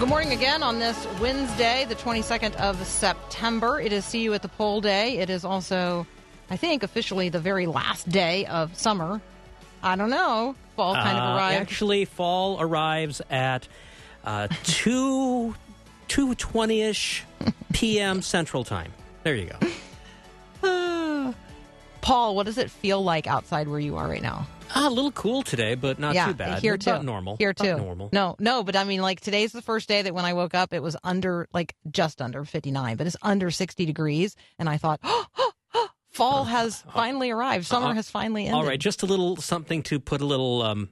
Well, good morning again on this Wednesday, the 22nd of September. It is See You at the Pole Day. It is also, I think, officially the very last day of summer. I don't know. Fall kind of Uh, arrived. Actually, fall arrives at uh, two two twenty ish p.m. Central Time. There you go. Paul, what does it feel like outside where you are right now? Ah, a little cool today, but not yeah, too bad. here About too. normal. Here About too. normal. No, no, but I mean, like today's the first day that when I woke up, it was under, like, just under 59, but it's under 60 degrees, and I thought, fall has finally arrived. Summer Uh, has finally ended. All right, just a little something to put a little, um,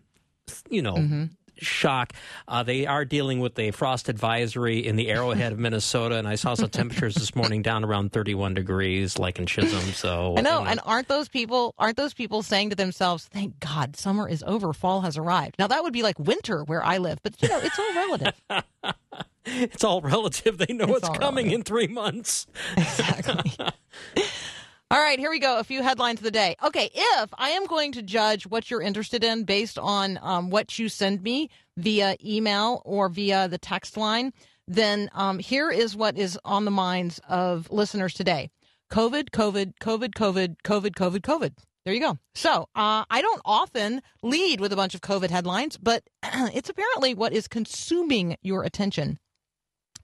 you know, Mm-hmm. Shock. Uh, they are dealing with a frost advisory in the Arrowhead of Minnesota, and I saw some temperatures this morning down around 31 degrees, like in Chisholm. So I know, you and aren't those people aren't those people saying to themselves, "Thank God, summer is over, fall has arrived." Now that would be like winter where I live, but you know, it's all relative. it's all relative. They know It's it's, coming relative. in three months. exactly. All right, here we go. A few headlines of the day. Okay, if I am going to judge what you're interested in based on um, what you send me via email or via the text line, then um, here is what is on the minds of listeners today COVID, COVID, COVID, COVID, COVID, COVID, COVID. There you go. So uh, I don't often lead with a bunch of COVID headlines, but it's apparently what is consuming your attention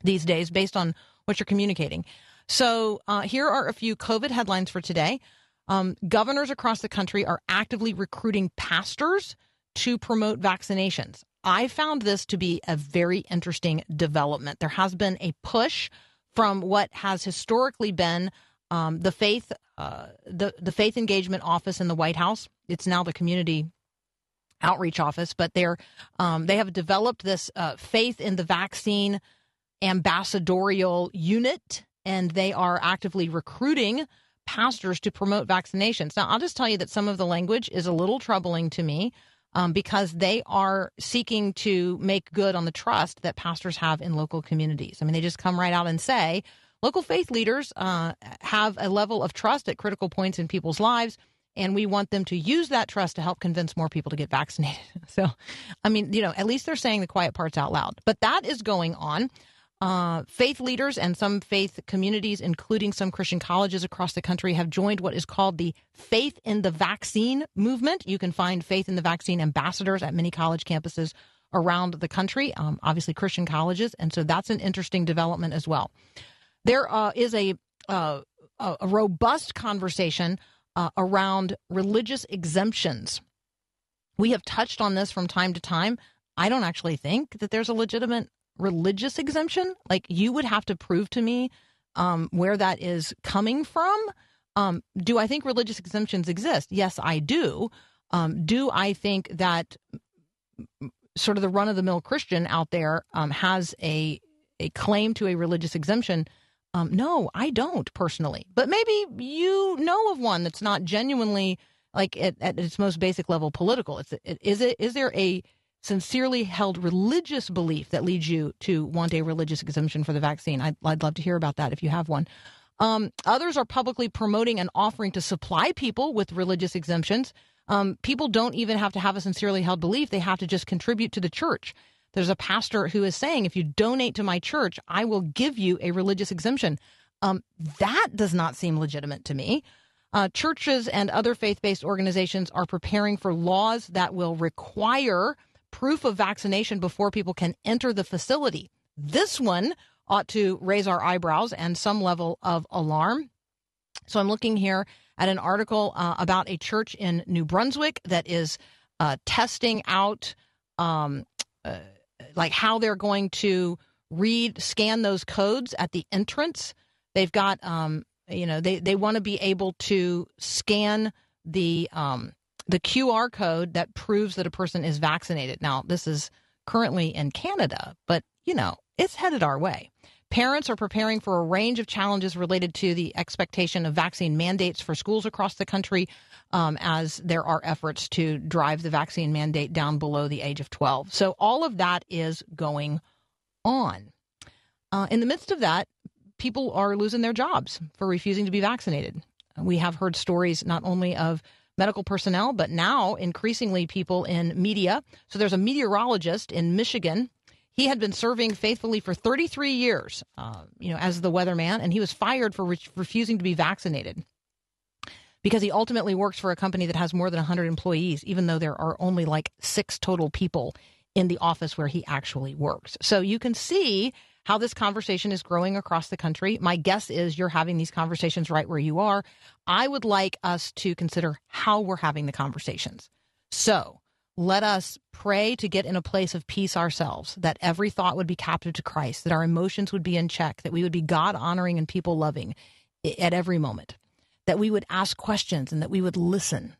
these days based on what you're communicating. So uh, here are a few COVID headlines for today. Um, governors across the country are actively recruiting pastors to promote vaccinations. I found this to be a very interesting development. There has been a push from what has historically been um, the faith, uh, the the faith engagement office in the White House. It's now the community outreach office, but they're um, they have developed this uh, faith in the vaccine ambassadorial unit, and they are actively recruiting pastors to promote vaccinations. Now, I'll just tell you that some of the language is a little troubling to me um, because they are seeking to make good on the trust that pastors have in local communities. I mean, they just come right out and say local faith leaders uh, have a level of trust at critical points in people's lives. And we want them to use that trust to help convince more people to get vaccinated. So, I mean, you know, at least they're saying the quiet parts out loud. But that is going on. Uh, faith leaders and some faith communities, including some Christian colleges across the country, have joined what is called the Faith in the Vaccine movement. You can find Faith in the Vaccine ambassadors at many college campuses around the country, um, obviously Christian colleges. And so that's an interesting development as well. There uh, is a, uh, a robust conversation uh, around religious exemptions. We have touched on this from time to time. I don't actually think that there's a legitimate religious exemption. Like you would have to prove to me um, where that is coming from. Um, do I think religious exemptions exist? Yes, I do. Um, do I think that sort of the run of the mill Christian out there um, has a a claim to a religious exemption? Um, no, I don't personally. But maybe you know of one that's not genuinely like at, at its most basic level political. It's is it is there a sincerely held religious belief that leads you to want a religious exemption for the vaccine? I'd, I'd love to hear about that if you have one. Um, others are publicly promoting and offering to supply people with religious exemptions. Um, people don't even have to have a sincerely held belief; they have to just contribute to the church. There's a pastor who is saying, if you donate to my church, I will give you a religious exemption. Um, that does not seem legitimate to me. Uh, churches and other faith based organizations are preparing for laws that will require proof of vaccination before people can enter the facility. This one ought to raise our eyebrows and some level of alarm. So I'm looking here at an article uh, about a church in New Brunswick that is uh, testing out um, uh, like how they're going to read, scan those codes at the entrance. They've got um, you know, they, they want to be able to scan the um, the QR code that proves that a person is vaccinated. Now, this is currently in Canada, but you know, it's headed our way. Parents are preparing for a range of challenges related to the expectation of vaccine mandates for schools across the country um, as there are efforts to drive the vaccine mandate down below the age of 12. So, all of that is going on. Uh, in the midst of that, people are losing their jobs for refusing to be vaccinated. We have heard stories not only of medical personnel, but now increasingly people in media. So there's a meteorologist in Michigan. He had been serving faithfully for 33 years, uh, you know, as the weatherman, and he was fired for re- refusing to be vaccinated because he ultimately works for a company that has more than 100 employees, even though there are only like six total people in the office where he actually works. So you can see how this conversation is growing across the country. My guess is you're having these conversations right where you are. I would like us to consider how we're having the conversations. So let us pray to get in a place of peace ourselves, that every thought would be captive to Christ, that our emotions would be in check, that we would be God honoring and people loving at every moment, that we would ask questions and that we would listen.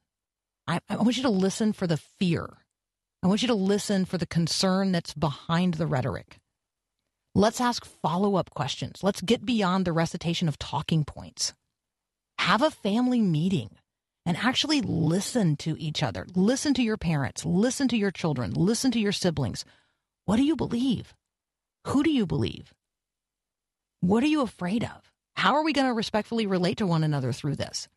I, I want you to listen for the fear. I want you to listen for the concern that's behind the rhetoric. Let's ask follow up questions. Let's get beyond the recitation of talking points. Have a family meeting and actually listen to each other. Listen to your parents. Listen to your children. Listen to your siblings. What do you believe? Who do you believe? What are you afraid of? How are we going to respectfully relate to one another through this?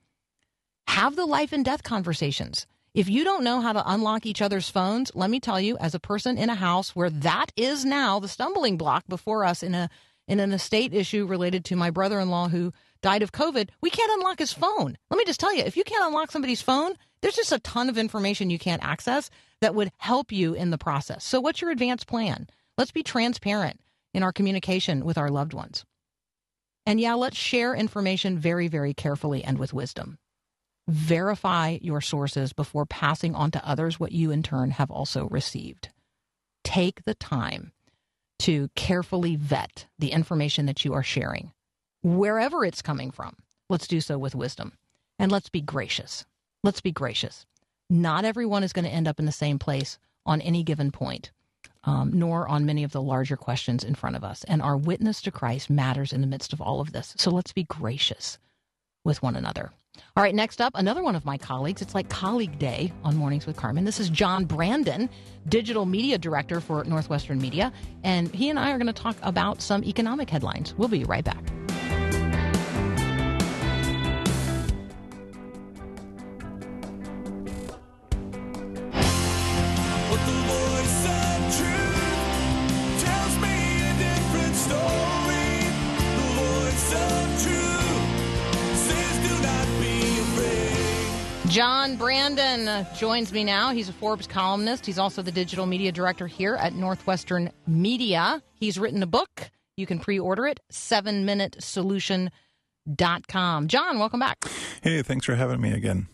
Have the life and death conversations. If you don't know how to unlock each other's phones, let me tell you, as a person in a house where that is now the stumbling block before us in a in an estate issue related to my brother-in-law who died of COVID, we can't unlock his phone. Let me just tell you, if you can't unlock somebody's phone, there's just a ton of information you can't access that would help you in the process. So what's your advanced plan? Let's be transparent in our communication with our loved ones. And yeah, let's share information very, very carefully and with wisdom verify your sources before passing on to others what you in turn have also received. Take the time to carefully vet the information that you are sharing, wherever it's coming from. Let's do so with wisdom. And let's be gracious. Let's be gracious. Not everyone is going to end up in the same place on any given point, um, nor on many of the larger questions in front of us. And our witness to Christ matters in the midst of all of this. So let's be gracious with one another. All right, next up, another one of my colleagues. It's like Colleague Day on Mornings with Carmen. This is John Brandon, Digital Media Director for Northwestern Media. And he and I are going to talk about some economic headlines. We'll be right back. Uh, joins me now. He's a Forbes columnist. He's also the digital media director here at Northwestern Media. He's written a book. You can pre order it, 7minutesolution.com. John, welcome back. Hey, thanks for having me again.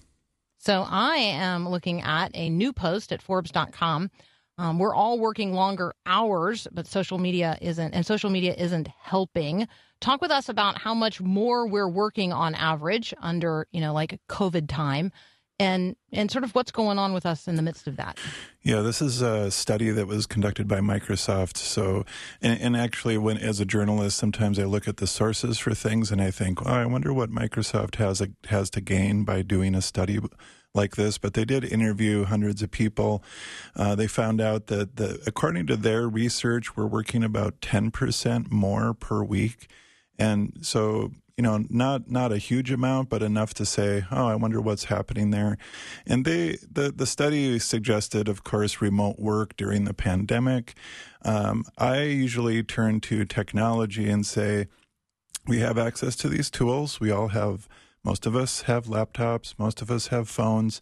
So I am looking at a new post at Forbes.com. Um, we're all working longer hours, but social media isn't, and social media isn't helping. Talk with us about how much more we're working on average under, you know, like COVID time, and and sort of what's going on with us in the midst of that. Yeah, this is a study that was conducted by Microsoft. So, and, and actually, when as a journalist, sometimes I look at the sources for things and I think, oh, I wonder what Microsoft has a, has to gain by doing a study like this. But they did interview hundreds of people. Uh, they found out that the, according to their research, we're working about ten percent more per week, and so you know, not not a huge amount, but enough to say, oh, I wonder what's happening there. And they the the study suggested, of course, remote work during the pandemic. Um, I usually turn to technology and say, we have access to these tools. We all have. Most of us have laptops, most of us have phones,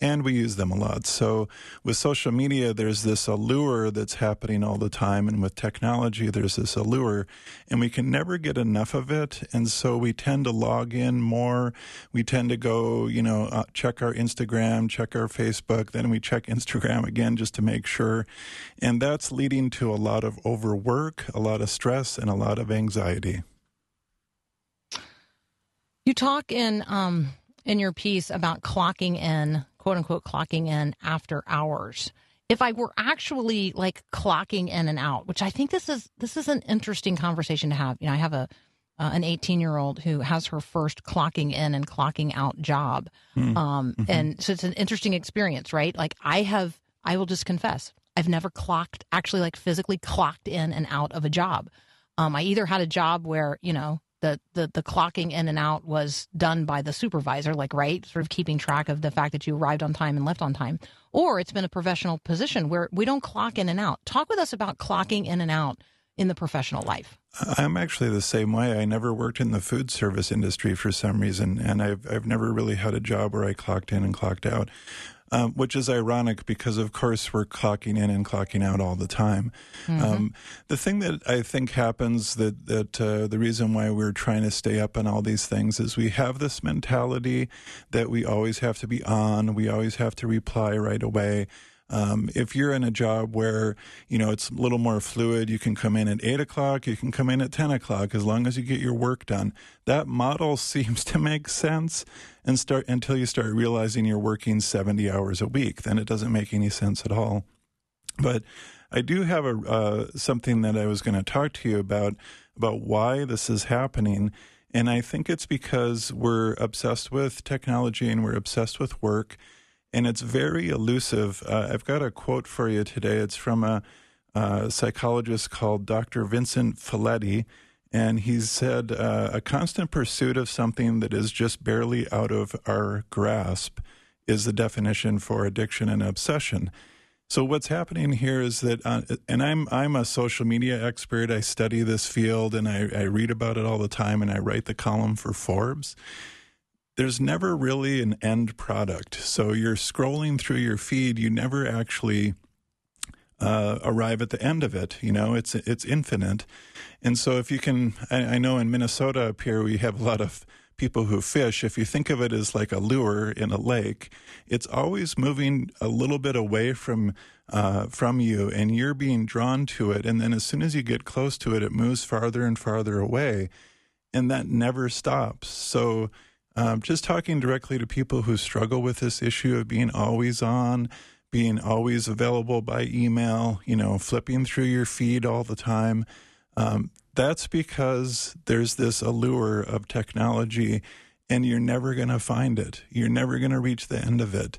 and we use them a lot. So, with social media, there's this allure that's happening all the time, and with technology, there's this allure, and we can never get enough of it. And so, we tend to log in more. We tend to go, you know, uh, check our Instagram, check our Facebook, then we check Instagram again just to make sure. And that's leading to a lot of overwork, a lot of stress, and a lot of anxiety. You talk in um in your piece about clocking in, quote unquote, clocking in after hours. If I were actually like clocking in and out, which I think this is this is an interesting conversation to have. You know, I have a uh, an 18 year old who has her first clocking in and clocking out job, um, and so it's an interesting experience, right? Like I have, I will just confess, I've never clocked actually like physically clocked in and out of a job. Um, I either had a job where you know the, the the clocking in and out was done by the supervisor, like right, sort of keeping track of the fact that you arrived on time and left on time, or it's been a professional position where we don't clock in and out. Talk with us about clocking in and out in the professional life. I'm actually the same way. I never worked in the food service industry for some reason, and I've I've never really had a job where I clocked in and clocked out, um, which is ironic because of course we're clocking in and clocking out all the time. Um, the thing that I think happens that that uh, the reason why we're trying to stay up on all these things is we have this mentality that we always have to be on, we always have to reply right away. Um, if you're in a job where you know it's a little more fluid, you can come in at eight o'clock, you can come in at ten o'clock, as long as you get your work done. That model seems to make sense, and start until you start realizing you're working seventy hours a week. Then it doesn't make any sense at all. But I do have a uh, something that I was going to talk to you about about why this is happening, and I think it's because we're obsessed with technology and we're obsessed with work, and it's very elusive. Uh, I've got a quote for you today. It's from a, a psychologist called Dr. Vincent Folletti. And he said, uh, a constant pursuit of something that is just barely out of our grasp is the definition for addiction and obsession. So what's happening here is that, uh, and I'm I'm a social media expert. I study this field and I, I read about it all the time, and I write the column for Forbes. There's never really an end product. So you're scrolling through your feed, you never actually uh, arrive at the end of it. You know, it's it's infinite, and so if you can, I, I know in Minnesota up here we have a lot of people who fish. If you think of it as like a lure in a lake, it's always moving a little bit away from uh, from you, and you're being drawn to it. And then as soon as you get close to it, it moves farther and farther away, and that never stops. So. Um, just talking directly to people who struggle with this issue of being always on, being always available by email, you know, flipping through your feed all the time. Um, that's because there's this allure of technology and you're never going to find it. You're never going to reach the end of it.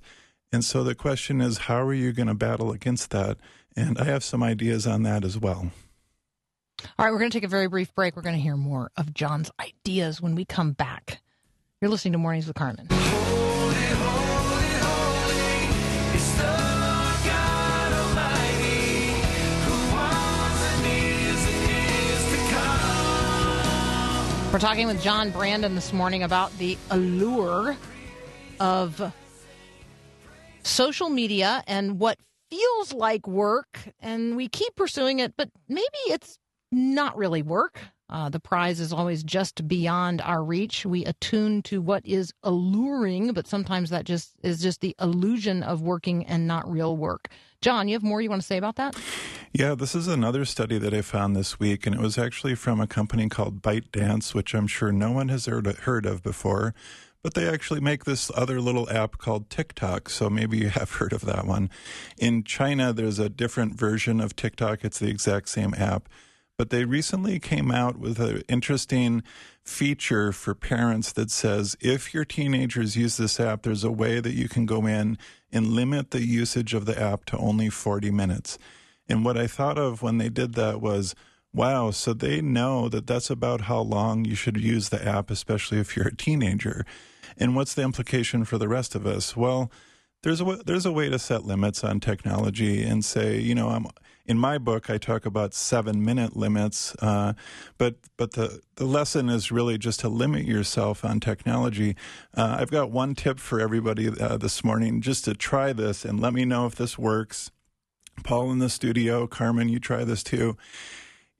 And so the question is, how are you going to battle against that? And I have some ideas on that as well. All right, we're going to take a very brief break. We're going to hear more of John's ideas when we come back. You're listening to Mornings with Carmen. We're talking with John Brandon this morning about the allure of social media and what feels like work. And we keep pursuing it, but maybe it's not really work. Uh, the prize is always just beyond our reach. We attune to what is alluring, but sometimes that just is just the illusion of working and not real work. John, you have more you want to say about that? Yeah, this is another study that I found this week, and it was actually from a company called ByteDance, which I'm sure no one has heard of before. But they actually make this other little app called TikTok, so maybe you have heard of that one. In China, there's a different version of TikTok. It's the exact same app. But they recently came out with an interesting feature for parents that says if your teenagers use this app, there's a way that you can go in and limit the usage of the app to only 40 minutes. And what I thought of when they did that was, wow, so they know that that's about how long you should use the app, especially if you're a teenager. And what's the implication for the rest of us? Well, there's a there's a way to set limits on technology and say, you know, I'm in my book I talk about seven minute limits, uh, but but the the lesson is really just to limit yourself on technology. Uh, I've got one tip for everybody uh, this morning, just to try this and let me know if this works. Paul in the studio, Carmen, you try this too.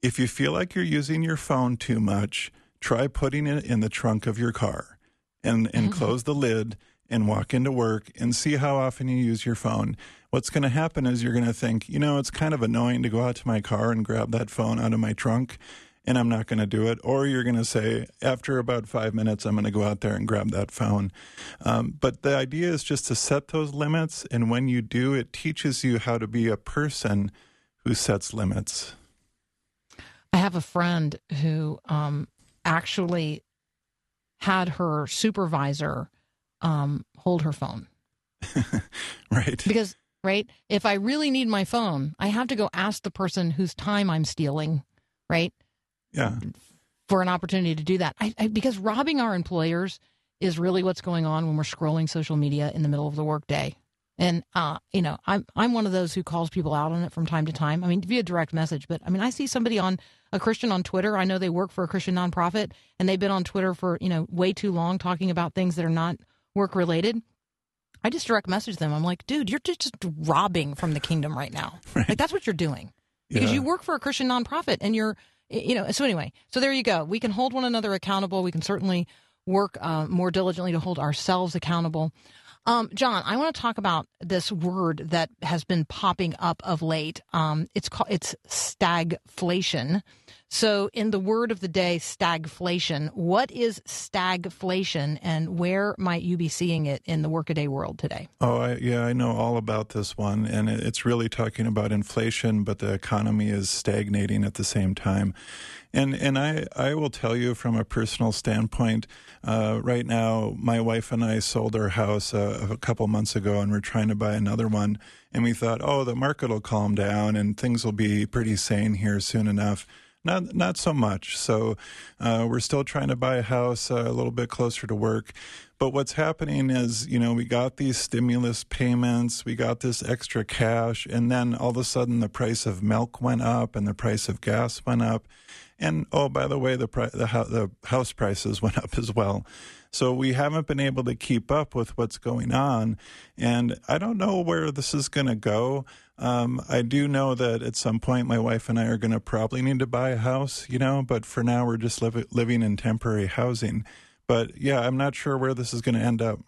If you feel like you're using your phone too much, try putting it in the trunk of your car and and close the lid and walk into work and see how often you use your phone. What's going to happen is you're going to think, you know, it's kind of annoying to go out to my car and grab that phone out of my trunk. and I'm not going to do it. Or you're going to say, after about five minutes, I'm going to go out there and grab that phone. Um, but the idea is just to set those limits. And when you do, it teaches you how to be a person who sets limits. I have a friend who um, actually had her supervisor um, hold her phone right. because, right, if I really need my phone, I have to go ask the person whose time I'm stealing, right, Yeah. for an opportunity to do that. I, I, because robbing our employers is really what's going on when we're scrolling social media in the middle of the workday. And uh, you know, I'm I'm one of those who calls people out on it from time to time. I mean, via direct message, but I mean, I see somebody on a Christian on Twitter. I know they work for a Christian nonprofit, and they've been on Twitter for you know way too long talking about things that are not work related. I just direct message them. I'm like, dude, you're just robbing from the kingdom right now. Like that's what you're doing because Yeah. you work for a Christian nonprofit and you're, you know. So anyway, so there you go. We can hold one another accountable. We can certainly work uh, more diligently to hold ourselves accountable. Um, John, I want to talk about this word that has been popping up of late. Um, it's called it's stagflation. So, in the word of the day, stagflation. What is stagflation, and where might you be seeing it in the workaday world today? Oh, I, yeah, I know all about this one, and it's really talking about inflation, but the economy is stagnating at the same time. And and I, I will tell you from a personal standpoint, uh, right now, my wife and I sold our house uh, a couple months ago, and we're trying to buy another one. And we thought, oh, the market will calm down, and things will be pretty sane here soon enough. Not not so much. So uh, we're still trying to buy a house uh, a little bit closer to work. But what's happening is, you know, we got these stimulus payments, we got this extra cash, and then all of a sudden the price of milk went up and the price of gas went up. And oh, by the way, the the, the house prices went up as well. So we haven't been able to keep up with what's going on, and I don't know where this is going to go. Um, I do know that at some point my wife and I are going to probably need to buy a house, you know. But for now, we're just liv- living in temporary housing. But yeah, I'm not sure where this is going to end up.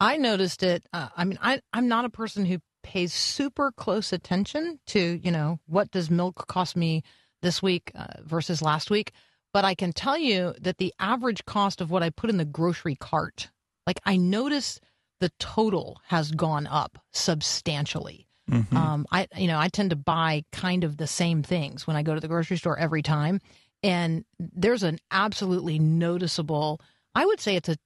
I noticed it. Uh, I mean, I, I'm not a person who pays super close attention to, you know, what does milk cost me this week uh, versus last week. But I can tell you that the average cost of what I put in the grocery cart, like I notice the total has gone up substantially. Mhm. Um, I, you know, I tend to buy kind of the same things when I go to the grocery store every time. And there's an absolutely noticeable, I would say it's a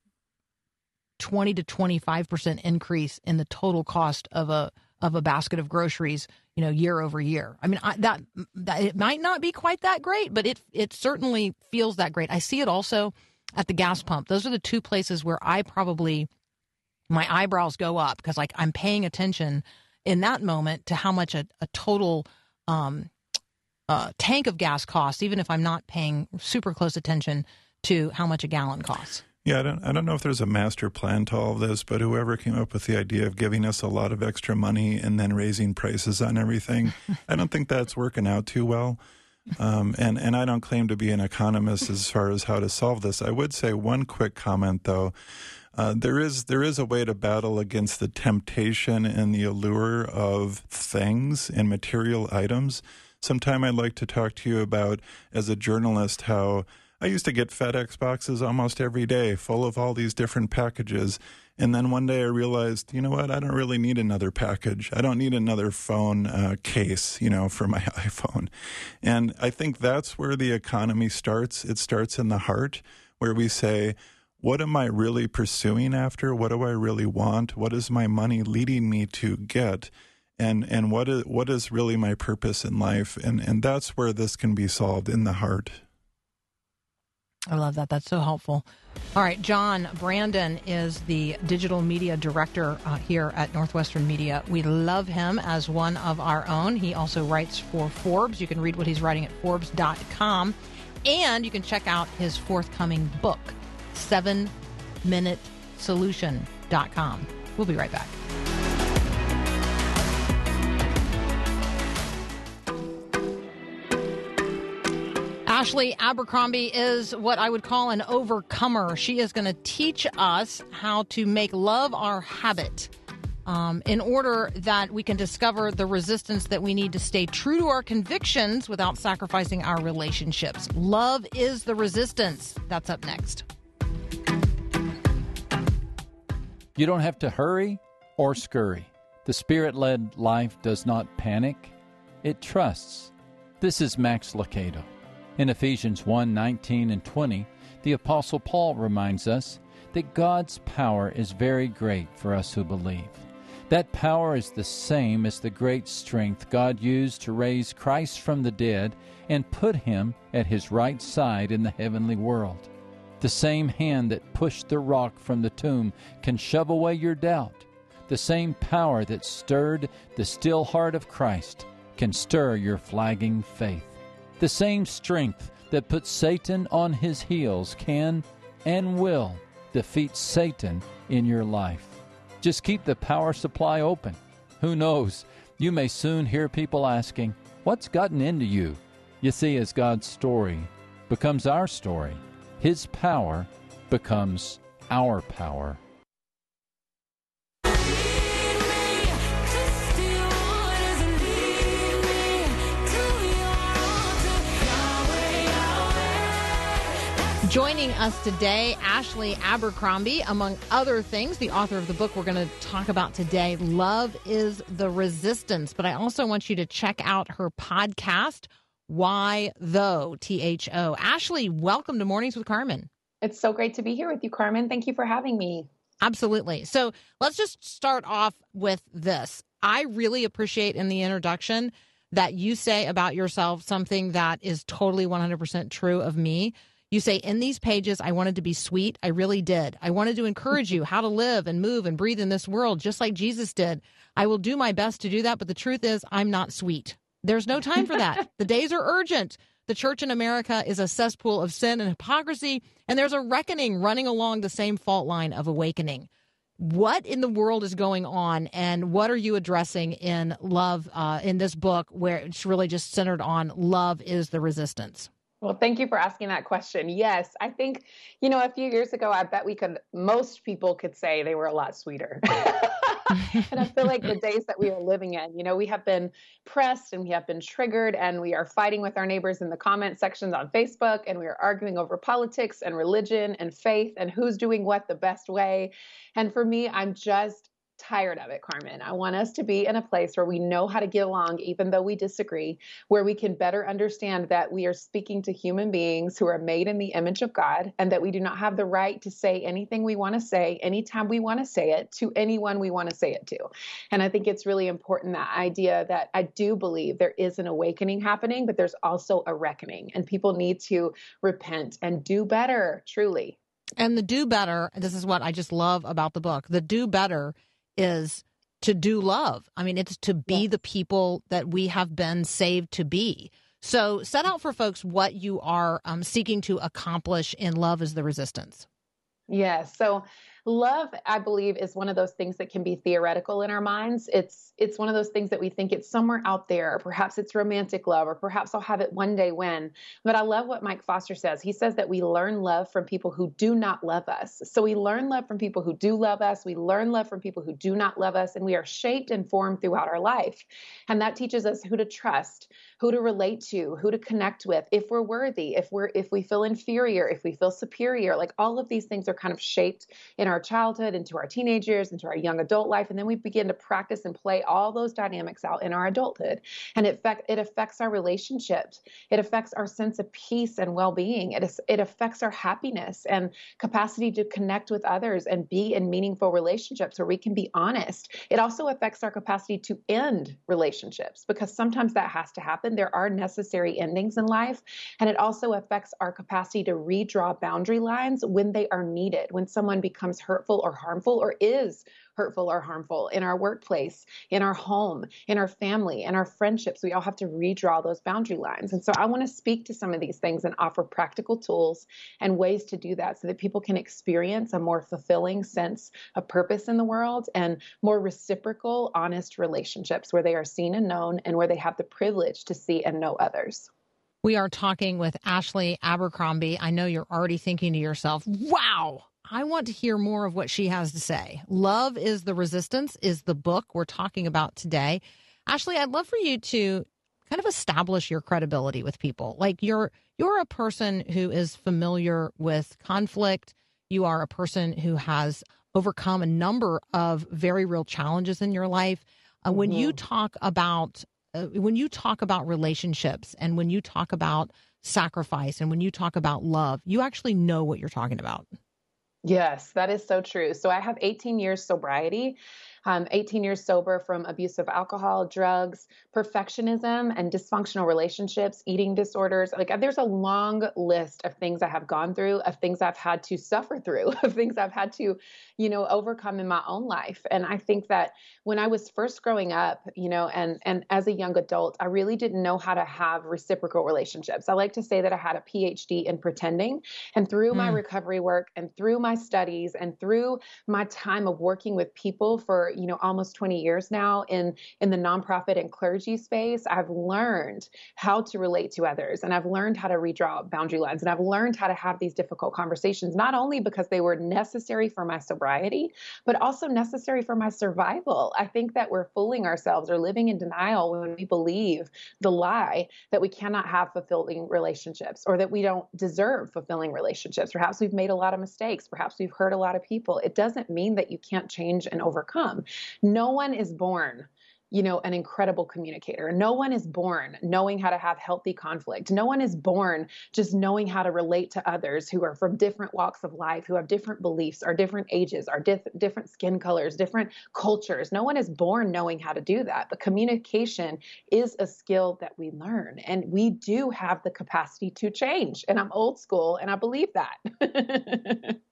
20 to 25% increase in the total cost of a of a basket of groceries, you know, year over year. I mean, I, that that it might not be quite that great, but it it certainly feels that great. I see it also at the gas pump. Those are the two places where I probably my eyebrows go up because like I'm paying attention in that moment to how much a, a total um, uh, tank of gas costs, even if I'm not paying super close attention to how much a gallon costs. Yeah, I don't, I don't know if there's a master plan to all of this, but whoever came up with the idea of giving us a lot of extra money and then raising prices on everything, I don't think that's working out too well. Um, and, and I don't claim to be an economist as far as how to solve this. I would say one quick comment, though. Uh, there is there is a way to battle against the temptation and the allure of things and material items. Sometime I'd like to talk to you about, as a journalist, how I used to get FedEx boxes almost every day, full of all these different packages. And then one day I realized, you know what? I don't really need another package. I don't need another phone uh, case, you know, for my iPhone. And I think that's where the economy starts. It starts in the heart, where we say, what am I really pursuing after? What do I really want? What is my money leading me to get? And and what is what is really my purpose in life? And and that's where this can be solved in the heart. I love that. That's so helpful. All right, John Brandon is the digital media director uh, here at Northwestern Media. We love him as one of our own. He also writes for Forbes. You can read what he's writing at Forbes.com. And you can check out his forthcoming book, 7minutesolution.com. We'll be right back. Ashley Abercrombie is what I would call an overcomer. She is going to teach us how to make love our habit um, in order that we can discover the resistance that we need to stay true to our convictions without sacrificing our relationships. Love is the resistance. That's up next. You don't have to hurry or scurry. The spirit led life does not panic, it trusts. This is Max Lucado. In Ephesians 1 19 and 20, the Apostle Paul reminds us that God's power is very great for us who believe. That power is the same as the great strength God used to raise Christ from the dead and put him at his right side in the heavenly world. The same hand that pushed the rock from the tomb can shove away your doubt. The same power that stirred the still heart of Christ can stir your flagging faith. The same strength that puts Satan on his heels can and will defeat Satan in your life. Just keep the power supply open. Who knows? You may soon hear people asking, What's gotten into you? You see, as God's story becomes our story, His power becomes our power. Joining us today, Ashley Abercrombie, among other things, the author of the book we're going to talk about today, Love is the Resistance. But I also want you to check out her podcast, Why Though, T H O. Ashley, welcome to Mornings with Carmen. It's so great to be here with you, Carmen. Thank you for having me. Absolutely. So let's just start off with this. I really appreciate in the introduction that you say about yourself something that is totally 100% true of me. You say, in these pages, I wanted to be sweet. I really did. I wanted to encourage you how to live and move and breathe in this world, just like Jesus did. I will do my best to do that, but the truth is, I'm not sweet. There's no time for that. the days are urgent. The church in America is a cesspool of sin and hypocrisy, and there's a reckoning running along the same fault line of awakening. What in the world is going on, and what are you addressing in love uh, in this book, where it's really just centered on love is the resistance? Well, thank you for asking that question. Yes, I think, you know, a few years ago, I bet we could, most people could say they were a lot sweeter. and I feel like the days that we are living in, you know, we have been pressed and we have been triggered and we are fighting with our neighbors in the comment sections on Facebook and we are arguing over politics and religion and faith and who's doing what the best way. And for me, I'm just tired of it, Carmen. I want us to be in a place where we know how to get along, even though we disagree, where we can better understand that we are speaking to human beings who are made in the image of God, and that we do not have the right to say anything we want to say anytime we want to say it to anyone we want to say it to. And I think it's really important that idea that I do believe there is an awakening happening, but there's also a reckoning, and people need to repent and do better, truly. And the do better, this is what I just love about the book. The do better is to do love. I mean, it's to be Yeah. the people that we have been saved to be. So, set out for folks what you are um, seeking to accomplish in Love is the Resistance. Yes. So love, I believe, is one of those things that can be theoretical in our minds. It's it's one of those things that we think it's somewhere out there, or perhaps it's romantic love, or perhaps I'll have it one day when. But I love what Mike Foster says. He says that we learn love from people who do not love us. So we learn love from people who do love us. We learn love from people who do not love us, and we are shaped and formed throughout our life. And that teaches us who to trust, who to relate to, who to connect with, if we're worthy, if we're if we feel inferior, if we feel superior. Like all of these things are kind of shaped in our childhood, into our teenage years, into our young adult life, and then we begin to practice and play all those dynamics out in our adulthood. And it affect, it affects our relationships. It affects our sense of peace and well-being. It is, it affects our happiness and capacity to connect with others and be in meaningful relationships where we can be honest. It also affects our capacity to end relationships because sometimes that has to happen. There are necessary endings in life. And it also affects our capacity to redraw boundary lines when they are needed, when someone becomes hurtful or harmful or is hurtful or harmful in our workplace, in our home, in our family, in our friendships. We all have to redraw those boundary lines. And so I want to speak to some of these things and offer practical tools and ways to do that so that people can experience a more fulfilling sense of purpose in the world and more reciprocal, honest relationships where they are seen and known and where they have the privilege to see and know others. We are talking with Ashley Abercrombie. I know you're already thinking to yourself, wow, I want to hear more of what she has to say. Love is the Resistance is the book we're talking about today. Ashley, I'd love for you to kind of establish your credibility with people. Like you're you're a person who is familiar with conflict. You are a person who has overcome a number of very real challenges in your life. Uh, When you talk about uh, when you talk about relationships and when you talk about sacrifice and when you talk about love, you actually know what you're talking about. Yes, that is so true. So I have 18 years sobriety, um, 18 years sober from abuse of alcohol, drugs, perfectionism, and dysfunctional relationships, eating disorders. Like there's a long list of things I have gone through, of things I've had to suffer through, of things I've had to, you know, overcome in my own life. And I think that when I was first growing up, you know, and and as a young adult, I really didn't know how to have reciprocal relationships. I like to say that I had a PhD in pretending, and through my Mm. recovery work and through my studies and through my time of working with people for you know almost 20 years now in in the nonprofit and clergy space i've learned how to relate to others and i've learned how to redraw boundary lines and i've learned how to have these difficult conversations not only because they were necessary for my sobriety but also necessary for my survival i think that we're fooling ourselves or living in denial when we believe the lie that we cannot have fulfilling relationships or that we don't deserve fulfilling relationships. Perhaps we've made a lot of mistakes. Perhaps we've hurt a lot of people. It doesn't mean that you can't change and overcome. No one is born you know, an incredible communicator. No one is born knowing how to have healthy conflict. No one is born just knowing how to relate to others who are from different walks of life, who have different beliefs, are different ages, are diff- different skin colors, different cultures. No one is born knowing how to do that. But communication is a skill that we learn, and we do have the capacity to change. And I'm old school, and I believe that.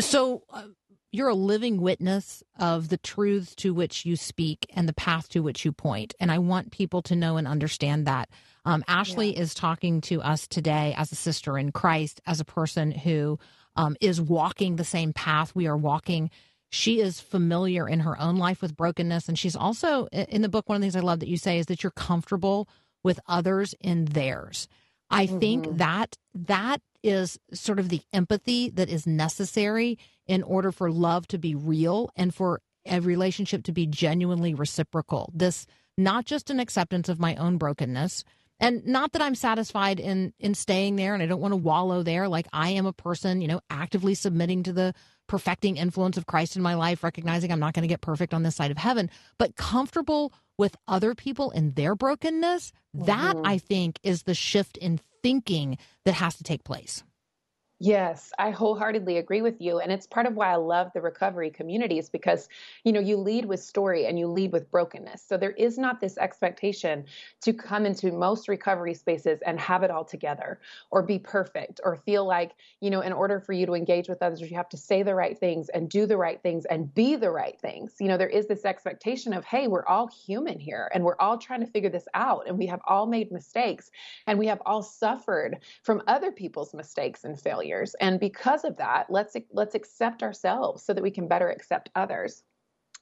So uh, you're a living witness of the truths to which you speak and the path to which you point. And I want people to know and understand that. Um, Ashley is talking to us today as a sister in Christ, as a person who um, is walking the same path we are walking. She is familiar in her own life with brokenness. And she's also, in the book, one of the things I love that you say is that you're comfortable with others in theirs. I think that that is sort of the empathy that is necessary in order for love to be real and for a relationship to be genuinely reciprocal. This not just an acceptance of my own brokenness and not that I'm satisfied in in staying there and I don't want to wallow there like I am a person, you know, actively submitting to the perfecting influence of Christ in my life, recognizing I'm not going to get perfect on this side of heaven, but comfortable with other people in their brokenness. That mm-hmm. I think is the shift in thinking that has to take place. Yes, I wholeheartedly agree with you. And it's part of why I love the recovery communities because, you know, you lead with story and you lead with brokenness. So there is not this expectation to come into most recovery spaces and have it all together or be perfect or feel like, you know, in order for you to engage with others, you have to say the right things and do the right things and be the right things. You know, there is this expectation of, hey, we're all human here and we're all trying to figure this out and we have all made mistakes and we have all suffered from other people's mistakes and failures. And because of that, let's let's accept ourselves so that we can better accept others.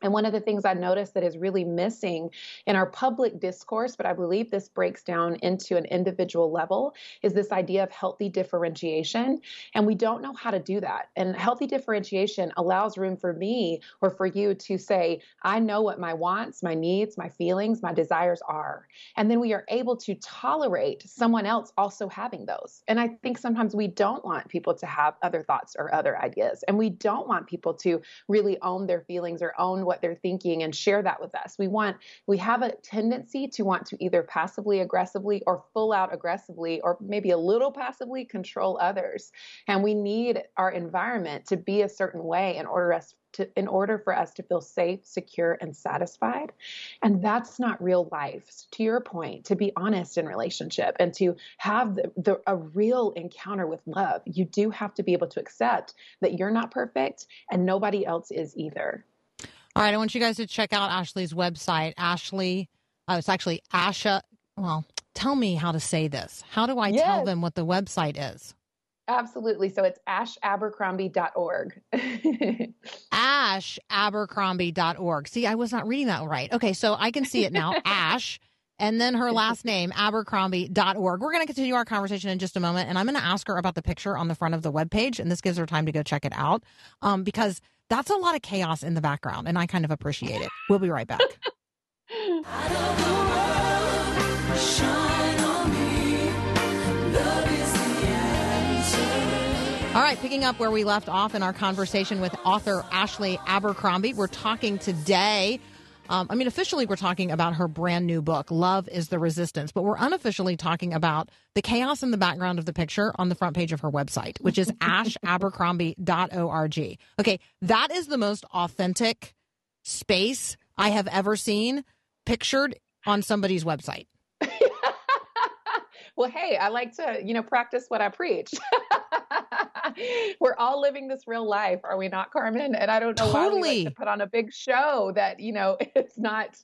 And one of the things I noticed that is really missing in our public discourse, but I believe this breaks down into an individual level, is this idea of healthy differentiation. And we don't know how to do that. And healthy differentiation allows room for me or for you to say, I know what my wants, my needs, my feelings, my desires are. And then we are able to tolerate someone else also having those. And I think sometimes we don't want people to have other thoughts or other ideas. And we don't want people to really own their feelings or own what they're thinking and share that with us. We want, we have a tendency to want to either passively aggressively or full out aggressively or maybe a little passively control others. And we need our environment to be a certain way in order us to, in order for us to feel safe, secure, and satisfied. And that's not real life. So to your point, to be honest in relationship and to have the, the, a real encounter with love, you do have to be able to accept that you're not perfect and nobody else is either. All right, I want you guys to check out Ashley's website. Ashley, uh, it's actually Asha. Well, tell me how to say this. How do I tell them what the website is? Absolutely. So it's ashabercrombie.org. ashabercrombie.org. See, I was not reading that right. Okay, so I can see it now. Ash, and then her last name, abercrombie.org. We're going to continue our conversation in just a moment, and I'm going to ask her about the picture on the front of the webpage, and this gives her time to go check it out um, because that's a lot of chaos in the background, and I kind of appreciate it. We'll be right back. All right, picking up where we left off in our conversation with author Ashley Abercrombie, we're talking today. Um, I mean, officially, we're talking about her brand new book, Love is the Resistance, but we're unofficially talking about the chaos in the background of the picture on the front page of her website, which is ashabercrombie.org. Okay, that is the most authentic space I have ever seen pictured on somebody's website. well, hey, I like to, you know, practice what I preach. We're all living this real life, are we not, Carmen? And I don't know why we Totally. like to put on a big show that, you know, it's not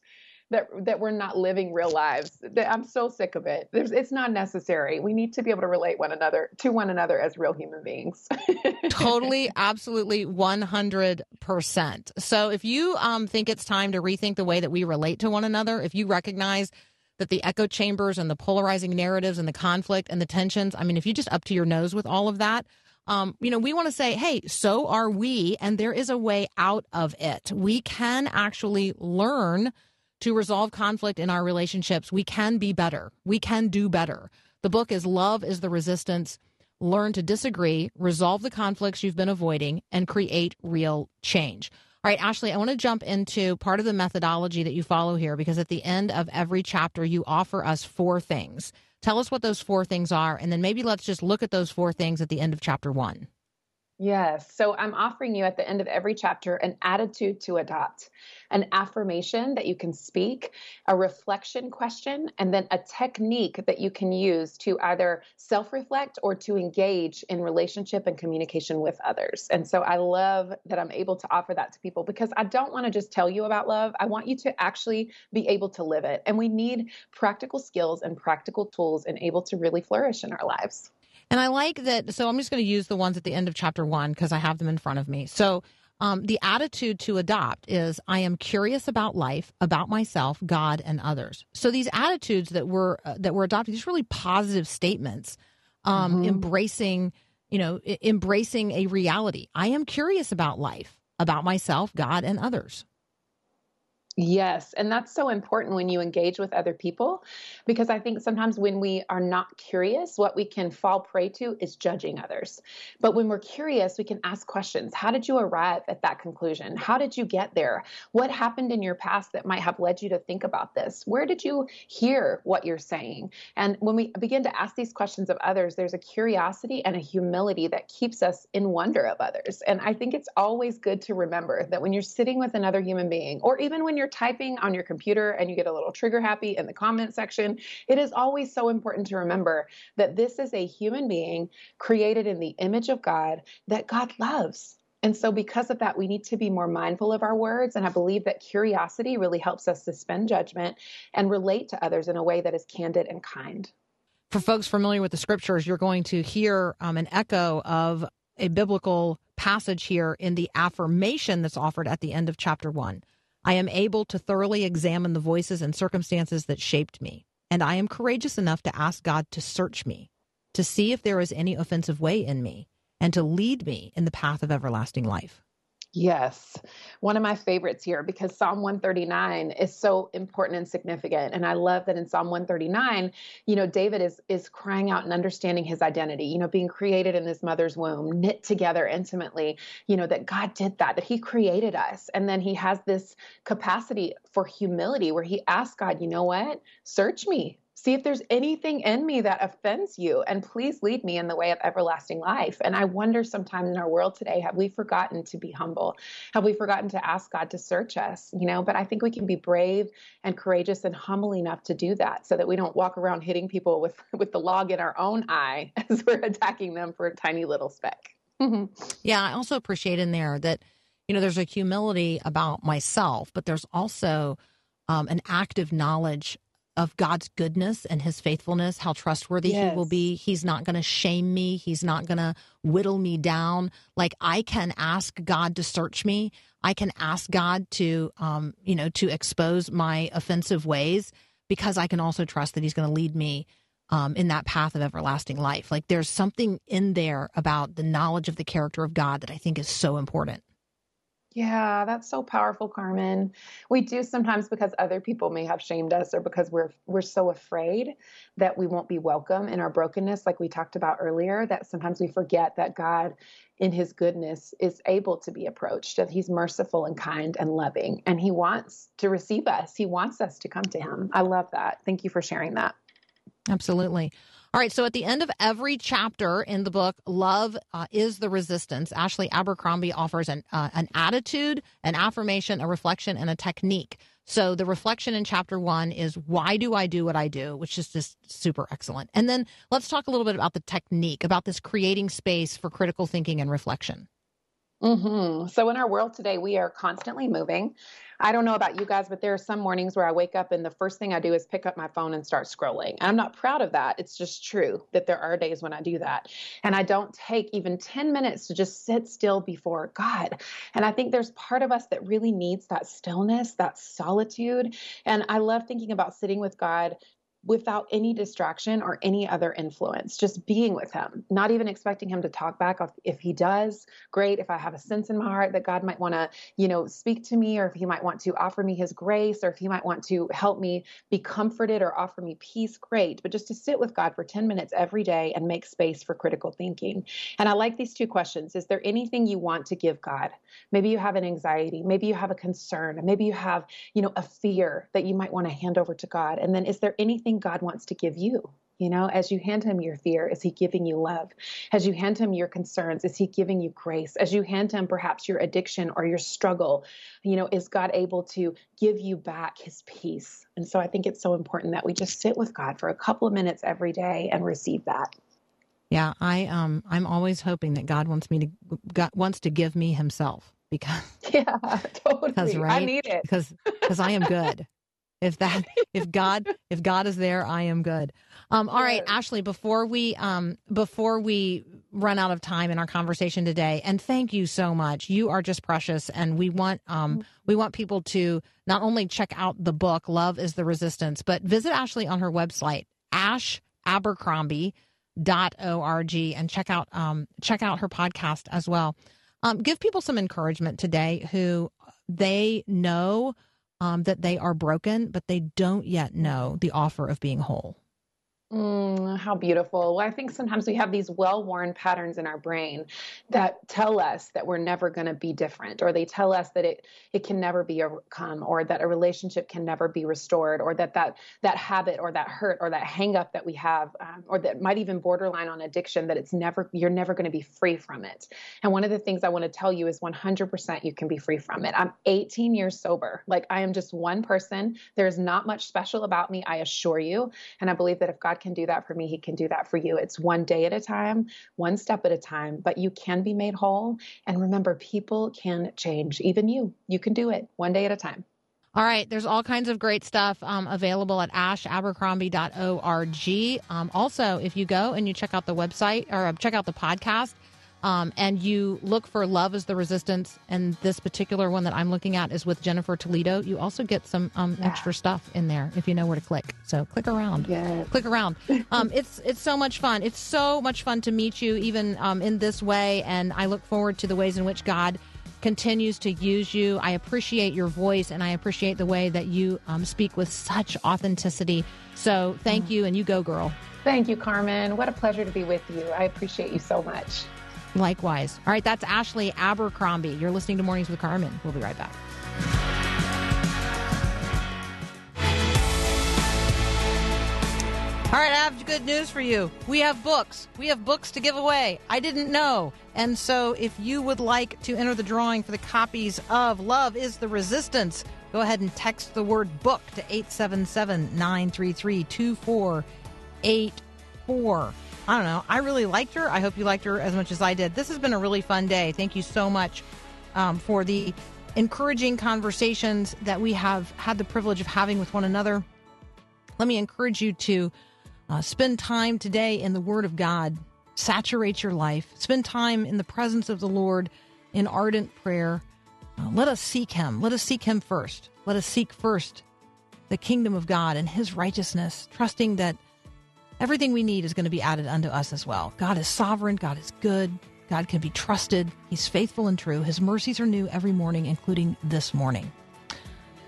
that that we're not living real lives. That- I'm so sick of it. There's, it's not necessary. We need to be able to relate one another to one another as real human beings. totally absolutely 100% so if you um, think it's time to rethink the way that we relate to one another if you recognize that the echo chambers and the polarizing narratives and the conflict and the tensions i mean if you just up to your nose with all of that um, you know we want to say hey so are we and there is a way out of it. We can actually learn to resolve conflict in our relationships. We can be better. We can do better. The book is love is the resistance. Learn to disagree, resolve the conflicts you've been avoiding, and create real change. All right, Ashley, I want to jump into part of the methodology that you follow here because at the end of every chapter, you offer us four things. Tell us what those four things are, and then maybe let's just look at those four things at the end of chapter one. Yes. So I'm offering you at the end of every chapter an attitude to adopt, an affirmation that you can speak, a reflection question, and then a technique that you can use to either self reflect or to engage in relationship and communication with others. And so I love that I'm able to offer that to people because I don't want to just tell you about love. I want you to actually be able to live it. And we need practical skills and practical tools and able to really flourish in our lives. And I like that. So I'm just going to use the ones at the end of chapter one because I have them in front of me. So um, the attitude to adopt is I am curious about life, about myself, God, and others. So these attitudes that we're uh, that we're adopting, these really positive statements, um, embracing, you know, I- embracing a reality. I am curious about life, about myself, God, and others. Yes, and that's so important when you engage with other people because I think sometimes when we are not curious, what we can fall prey to is judging others. But when we're curious, we can ask questions. How did you arrive at that conclusion? How did you get there? What happened in your past that might have led you to think about this? Where did you hear what you're saying? And when we begin to ask these questions of others, there's a curiosity and a humility that keeps us in wonder of others. And I think it's always good to remember that when you're sitting with another human being, or even when you're typing on your computer and you get a little trigger happy in the comment section, it is always so important to remember that this is a human being created in the image of God that God loves. And so, because of that, we need to be more mindful of our words. And I believe that curiosity really helps us suspend judgment and relate to others in a way that is candid and kind. For folks familiar with the scriptures, you're going to hear um, an echo of a biblical passage here in the affirmation that's offered at the end of chapter one. I am able to thoroughly examine the voices and circumstances that shaped me, and I am courageous enough to ask God to search me, to see if there is any offensive way in me, and to lead me in the path of everlasting life. Yes. One of my favorites here because Psalm 139 is so important and significant. And I love that in Psalm 139, you know, David is is crying out and understanding his identity, you know, being created in his mother's womb, knit together intimately, you know, that God did that, that he created us. And then he has this capacity for humility where he asks God, you know what? Search me. See if there's anything in me that offends you, and please lead me in the way of everlasting life. And I wonder sometimes in our world today, have we forgotten to be humble? Have we forgotten to ask God to search us? You know, but I think we can be brave and courageous and humble enough to do that so that we don't walk around hitting people with, with the log in our own eye as we're attacking them for a tiny little speck. Yeah, I also appreciate in there that, you know, there's a humility about myself, but there's also um, an active knowledge of God's goodness and his faithfulness, how trustworthy he will be. He's not going to shame me, he's not going to whittle me down. Like I can ask God to search me. I can ask God to um, you know, to expose my offensive ways. because I can also trust that He's going to lead me um, in that path of everlasting life. Like there's something in there about the knowledge of the character of God that I think is so important. Yeah, that's so powerful, Carmen. We do sometimes because other people may have shamed us or because we're we're so afraid that we won't be welcome in our brokenness like we talked about earlier that sometimes we forget that God in his goodness is able to be approached that he's merciful and kind and loving and he wants to receive us. He wants us to come to him. I love that. Thank you for sharing that. Absolutely. All right. So at the end of every chapter in the book, Love uh, is the Resistance, Ashley Abercrombie offers an, uh, an attitude, an affirmation, a reflection, and a technique. So the reflection in chapter one is why do I do what I do, which is just super excellent. And then let's talk a little bit about the technique, about this creating space for critical thinking and reflection. Hmm So in our world today, we are constantly moving. I don't know about you guys, but there are some mornings where I wake up and the first thing I do is pick up my phone and start scrolling. And I'm not proud of that. It's just true that there are days when I do that. And I don't take even 10 minutes to just sit still before God. And I think there's part of us that really needs that stillness, that solitude. And I love thinking about sitting with God without any distraction or any other influence, just being with him, not even expecting him to talk back. If he does, great. If I have a sense in my heart that God might want to, you know, speak to me, or if he might want to offer me his grace, or if he might want to help me be comforted or offer me peace, great. But just to sit with God for 10 minutes every day and make space for critical thinking. And I like these two questions. Is there anything you want to give God? Maybe you have an anxiety, maybe you have a concern, maybe you have, you know, a fear that you might want to hand over to God. And then is there anything God wants to give you? You know, as you hand him your fear, is he giving you love? As you hand him your concerns, is he giving you grace? As you hand him perhaps your addiction or your struggle, you know, is God able to give you back his peace? And so I think it's so important that we just sit with God for a couple of minutes every day and receive that. Yeah, I um I'm always hoping that God wants me to God wants to give me himself because Yeah, totally. because right I need it. because because I am good. If that if God if God is there, I am good. Um, all right, Ashley. Before we um before we run out of time in our conversation today, and thank you so much. You are just precious, and we want um we want people to not only check out the book "Love Is the Resistance," but visit Ashley on her website, Ash Abercrombie dot org and check out um check out her podcast as well. Um, give people some encouragement today who they know um, that they are broken, but they don't yet know the offer of being whole. Mm, how beautiful. Well, I think sometimes we have these well worn patterns in our brain that tell us that we're never going to be different, or they tell us that it, it can never be overcome, or that a relationship can never be restored, or that that, that habit or that hurt or that hang up that we have, um, or that might even borderline on addiction, that it's never, you're never going to be free from it. And one of the things I want to tell you is 100% you can be free from it. I'm 18 years sober. Like I am just one person. There's not much special about me, I assure you. And I believe that if God can do that for me, He can do that for you. It's one day at a time, one step at a time, but you can be made whole. And remember, people can change, even you. You can do it one day at a time. All right, there's all kinds of great stuff um, available at ashabercrombie.org. Um, also, if you go and you check out the website or uh, check out the podcast, um, and you look for Love is the Resistance, and this particular one that I'm looking at is with Jennifer Toledo, you also get some um, Yeah. extra stuff in there if you know where to click. So click around. Yes. Click around. Um, it's it's so much fun. It's so much fun to meet you, even um, in this way, and I look forward to the ways in which God continues to use you. I appreciate your voice, and I appreciate the way that you um, speak with such authenticity. So thank you, and you go, girl. Thank you, Carmen. What a pleasure to be with you. I appreciate you so much. Likewise. All right, that's Ashley Abercrombie. You're listening to Mornings with Carmen. We'll be right back. All right, I have good news for you. We have books. We have books to give away. I didn't know. And so, if you would like to enter the drawing for the copies of Love is the Resistance, go ahead and text the word book to 877 933 2484. I don't know. I really liked her. I hope you liked her as much as I did. This has been a really fun day. Thank you so much um, for the encouraging conversations that we have had the privilege of having with one another. Let me encourage you to uh, spend time today in the Word of God. Saturate your life. Spend time in the presence of the Lord in ardent prayer. Uh, let us seek Him. Let us seek Him first. Let us seek first the kingdom of God and his righteousness, trusting that everything we need is going to be added unto us as well. God is sovereign, God is good, God can be trusted, he's faithful and true. His mercies are new every morning, including this morning.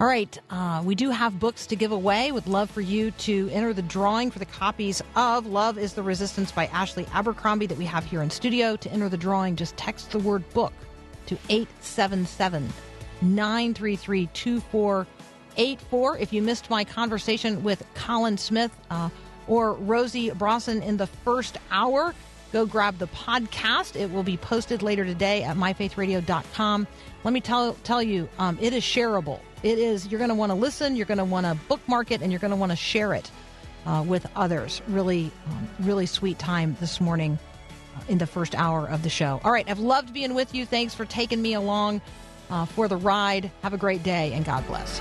All right, uh, we do have books to give away. Would love for you to enter the drawing for the copies of Love is the Resistance by Ashley Abercrombie that we have here in studio. To enter the drawing, just text the word book to 877 933 2484. If you missed my conversation with Colin Smith uh, or Rosie Bronson in the first hour, go grab the podcast. It will be posted later today at myfaithradio.com. Let me tell, tell you, um, it is shareable. It is, you're going to want to listen, you're going to want to bookmark it, and you're going to want to share it uh, with others. Really, um, really sweet time this morning uh, in the first hour of the show. All right, I've loved being with you. Thanks for taking me along uh, for the ride. Have a great day, and God bless.